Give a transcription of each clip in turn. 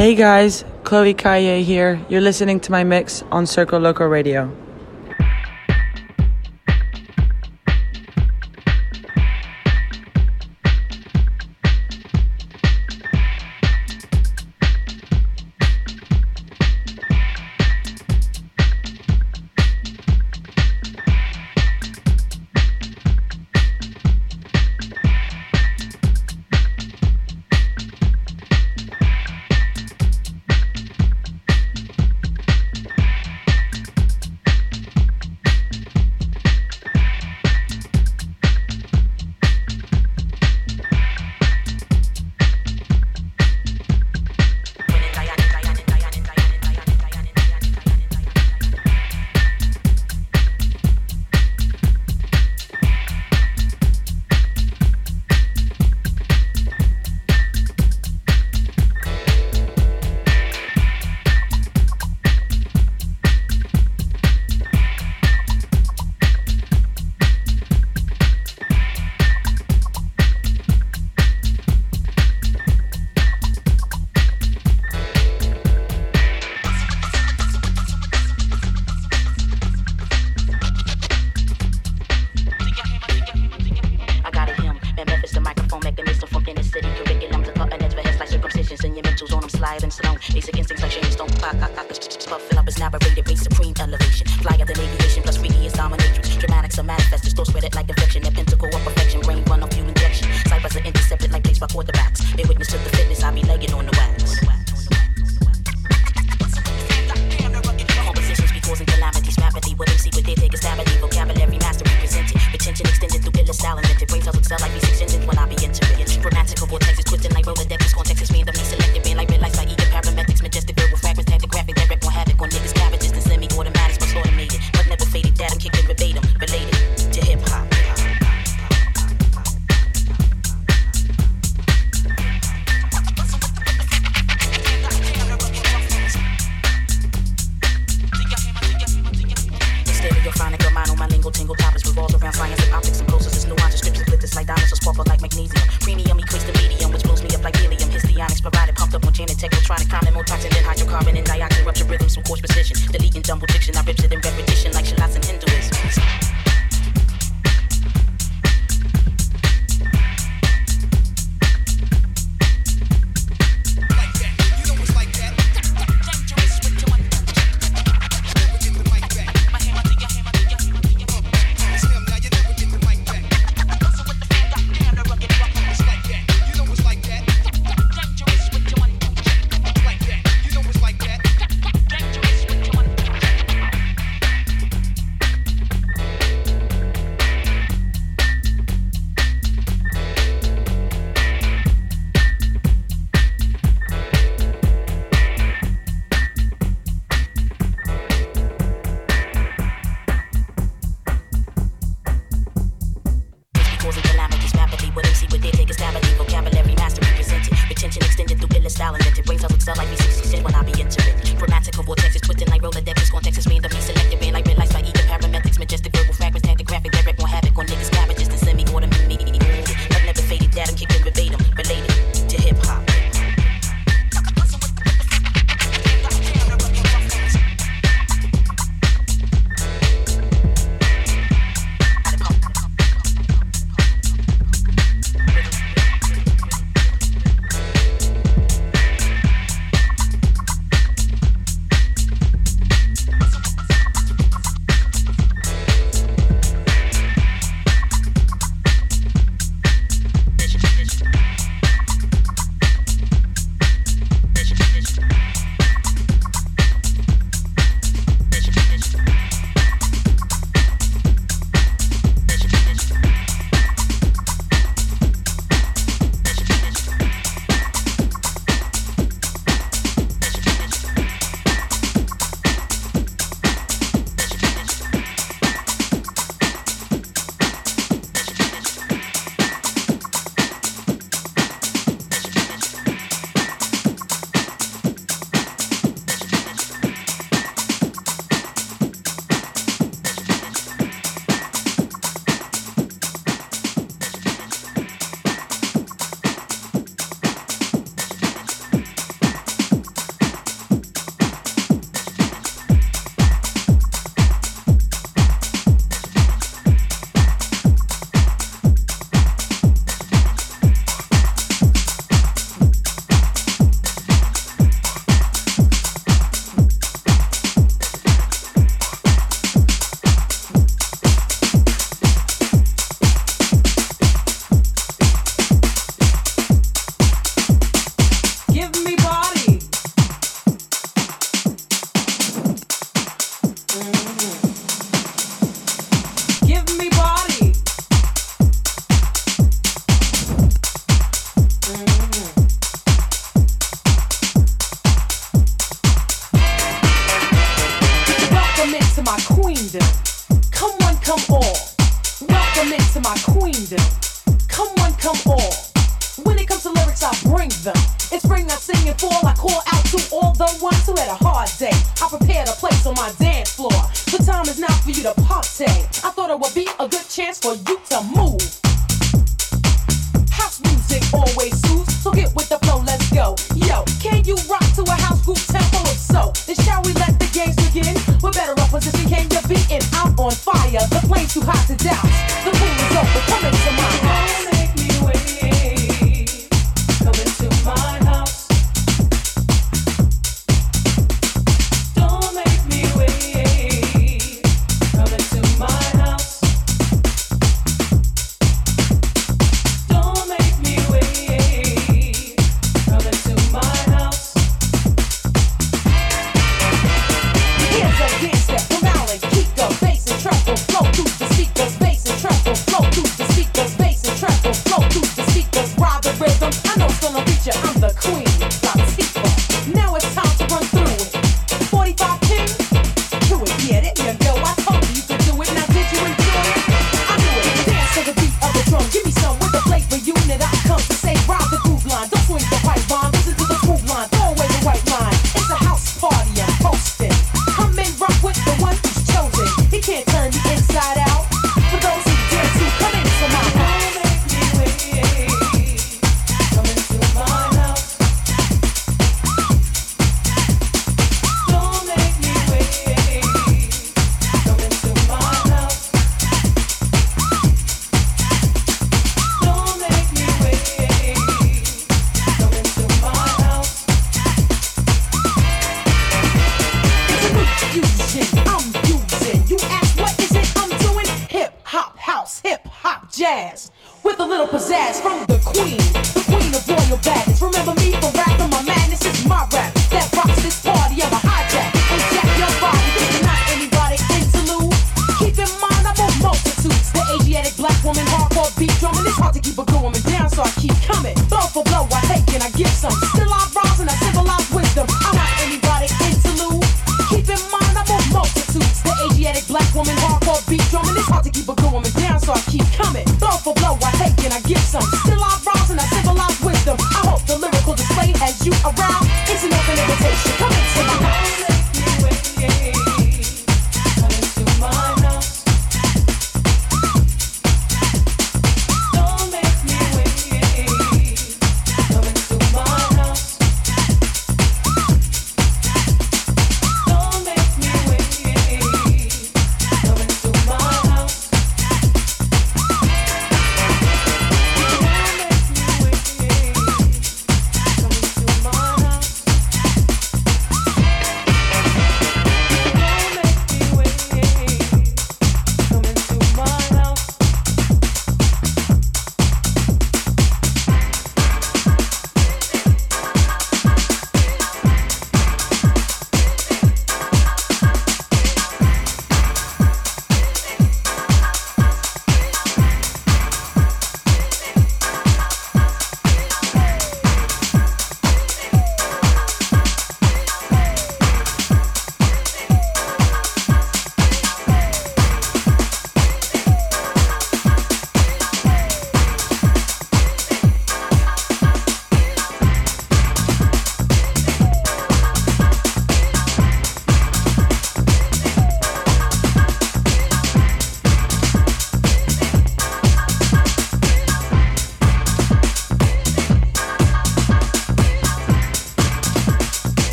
Hey guys, Chloé Caillet here. You're listening to my mix on Circoloco Radio.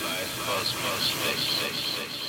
First flight, cosmos,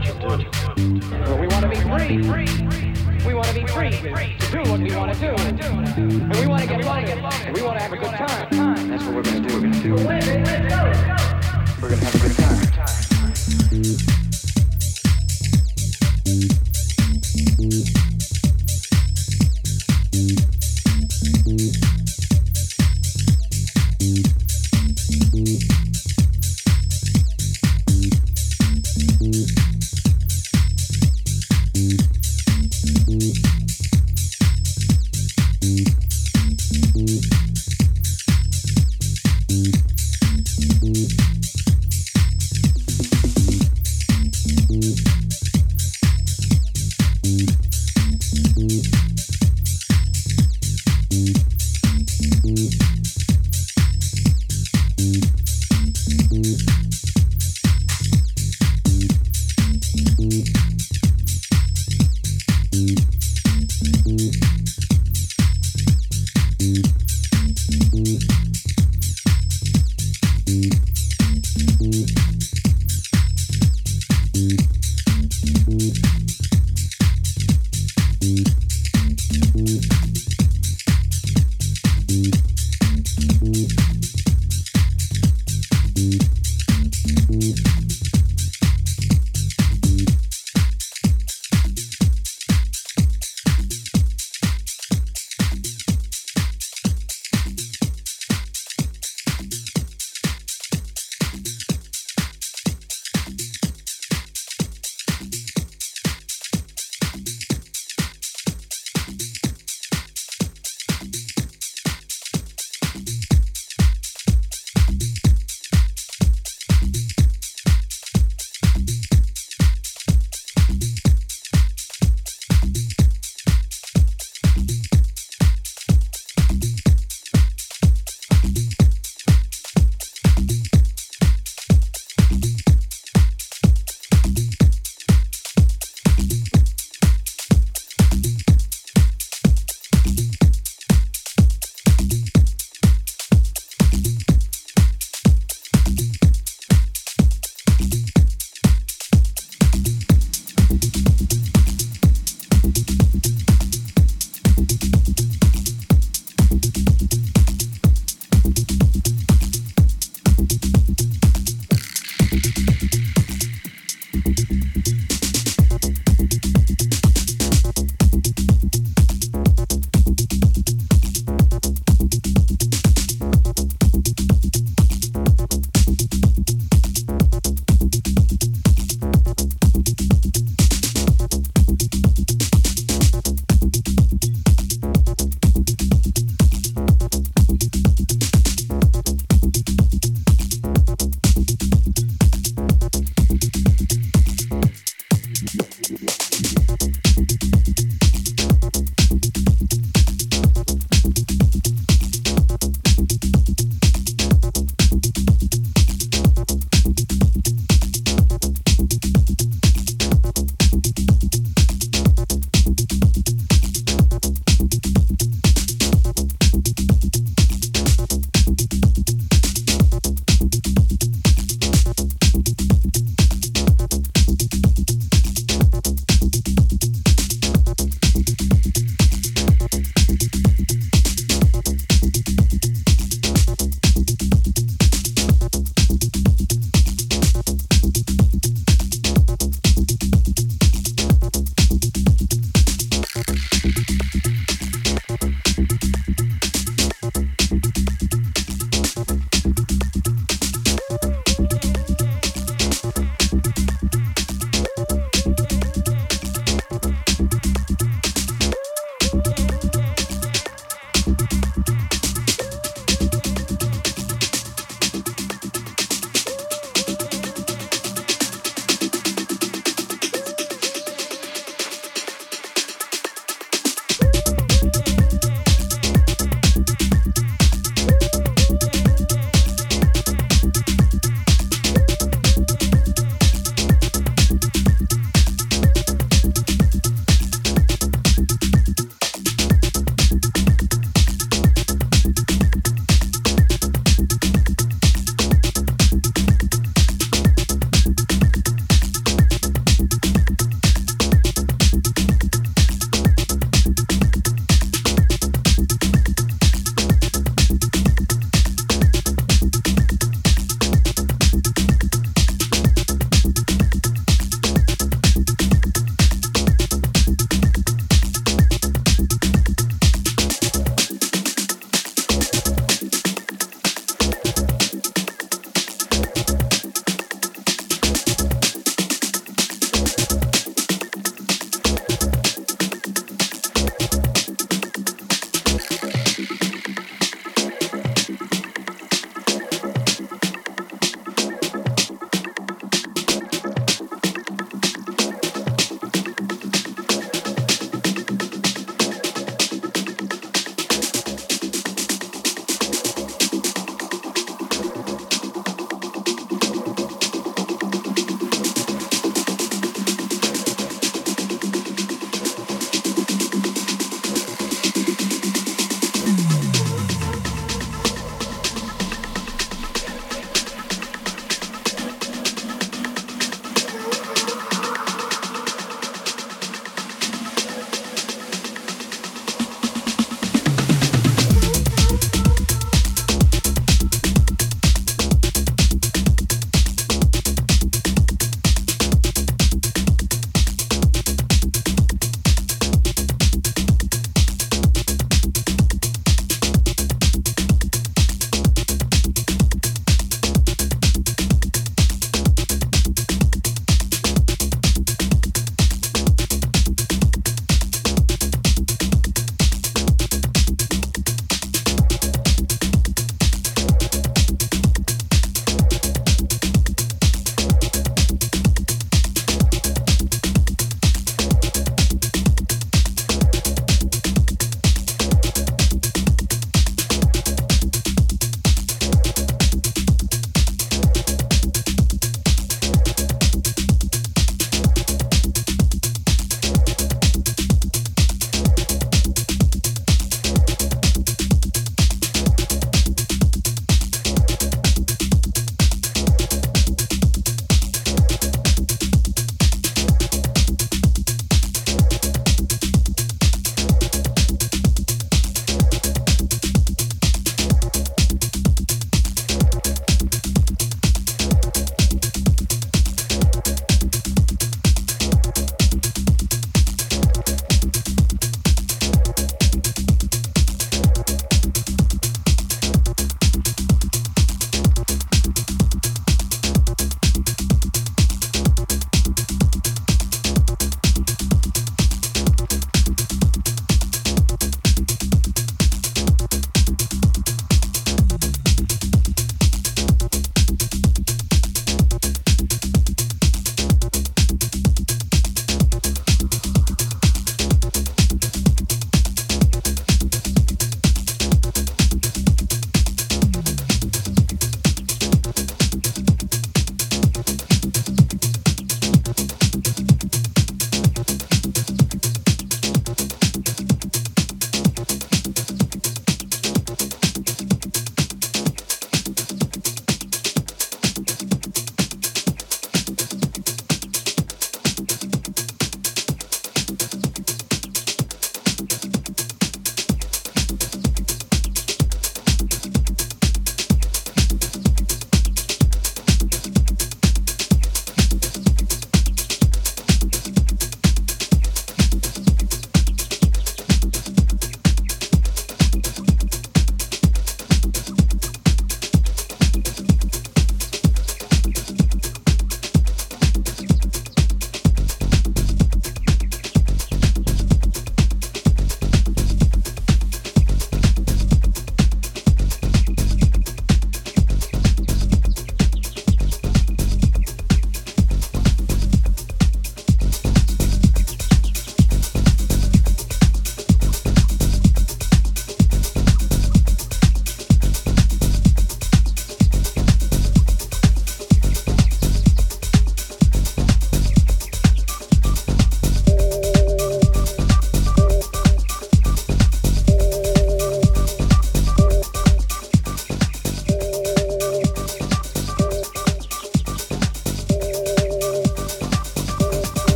do? We want to be free. We want to be free to do what we want to do. And we want to get, get, and we want to have a good time. That's what we're going to do. We're going to do. We're going to have a good time.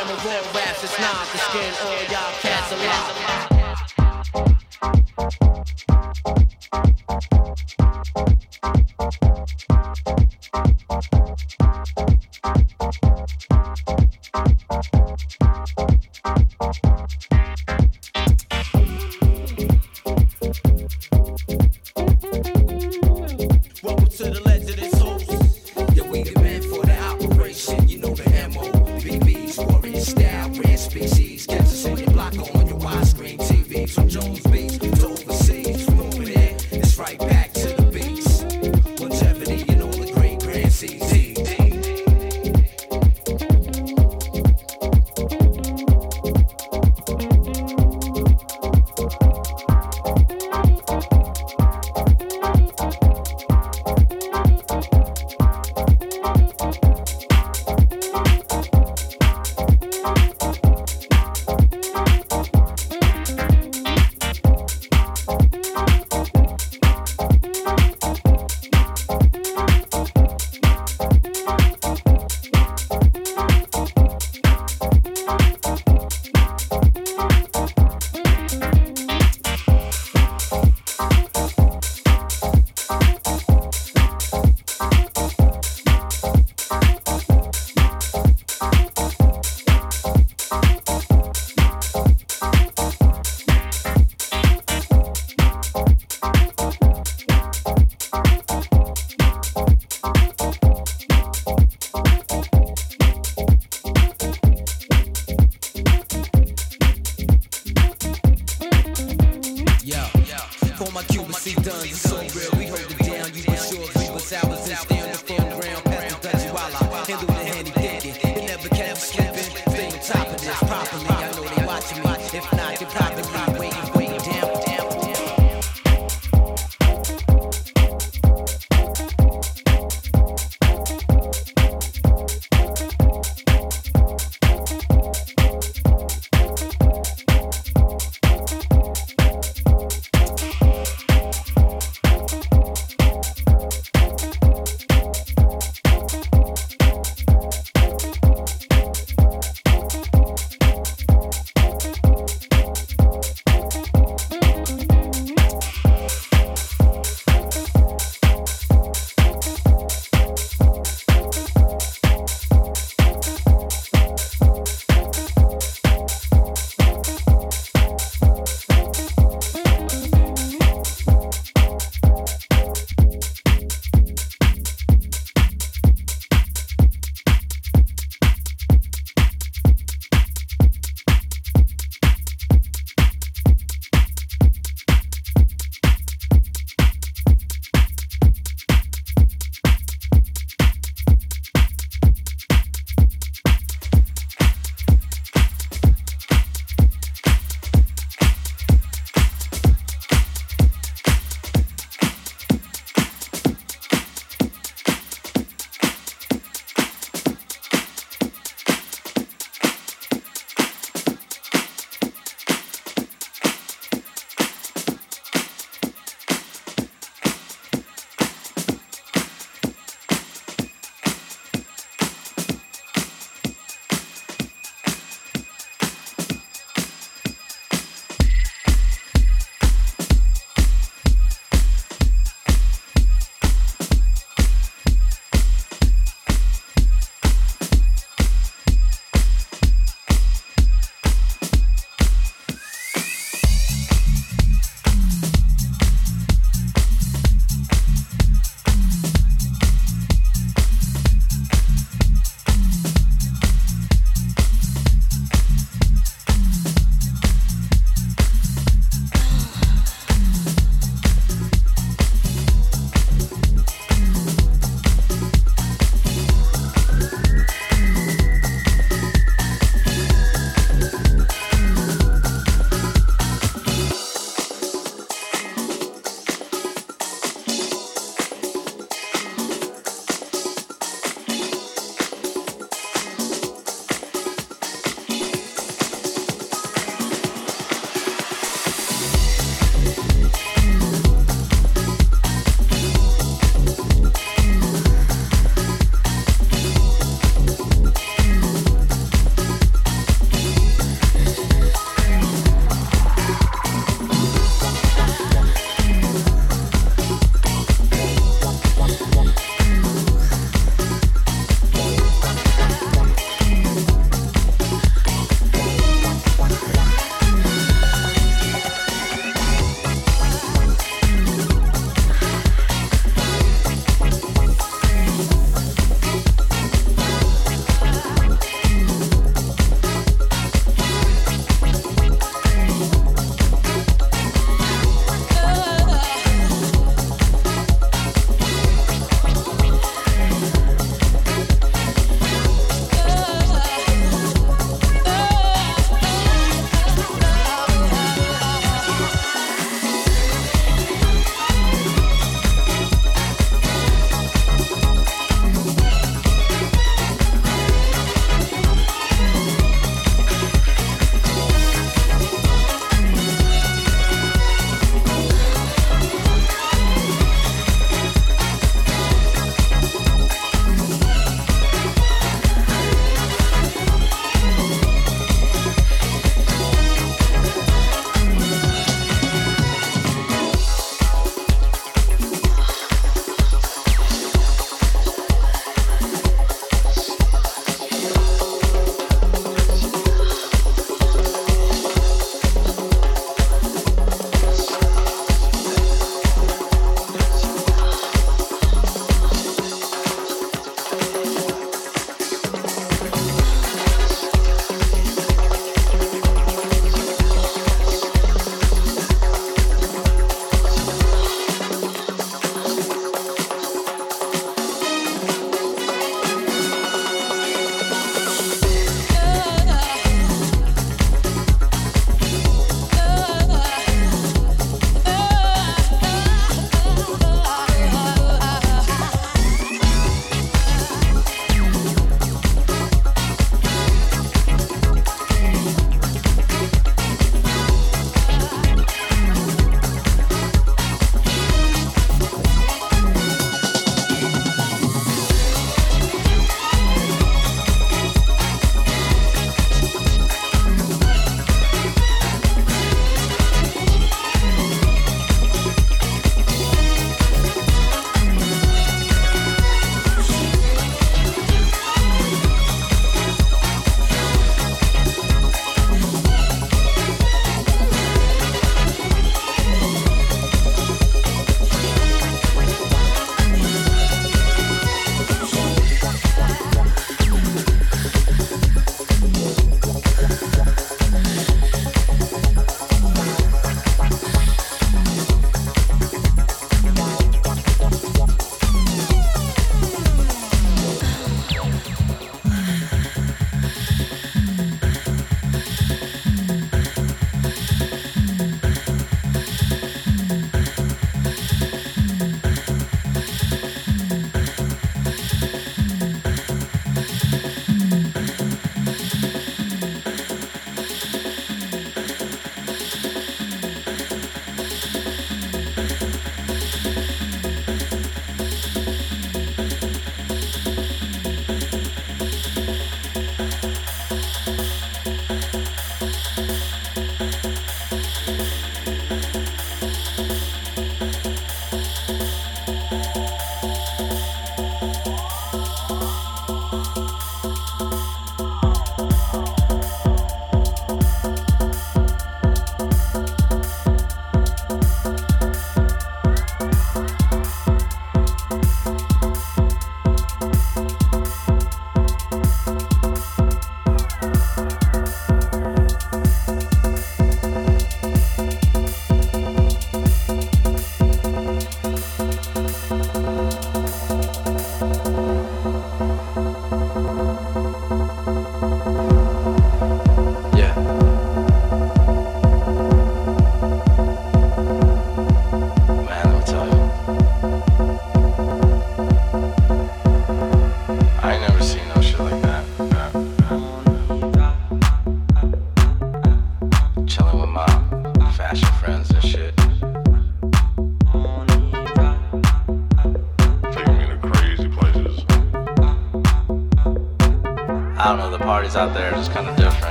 Samurai raps, it's not the skin on y'all cats alive. Thank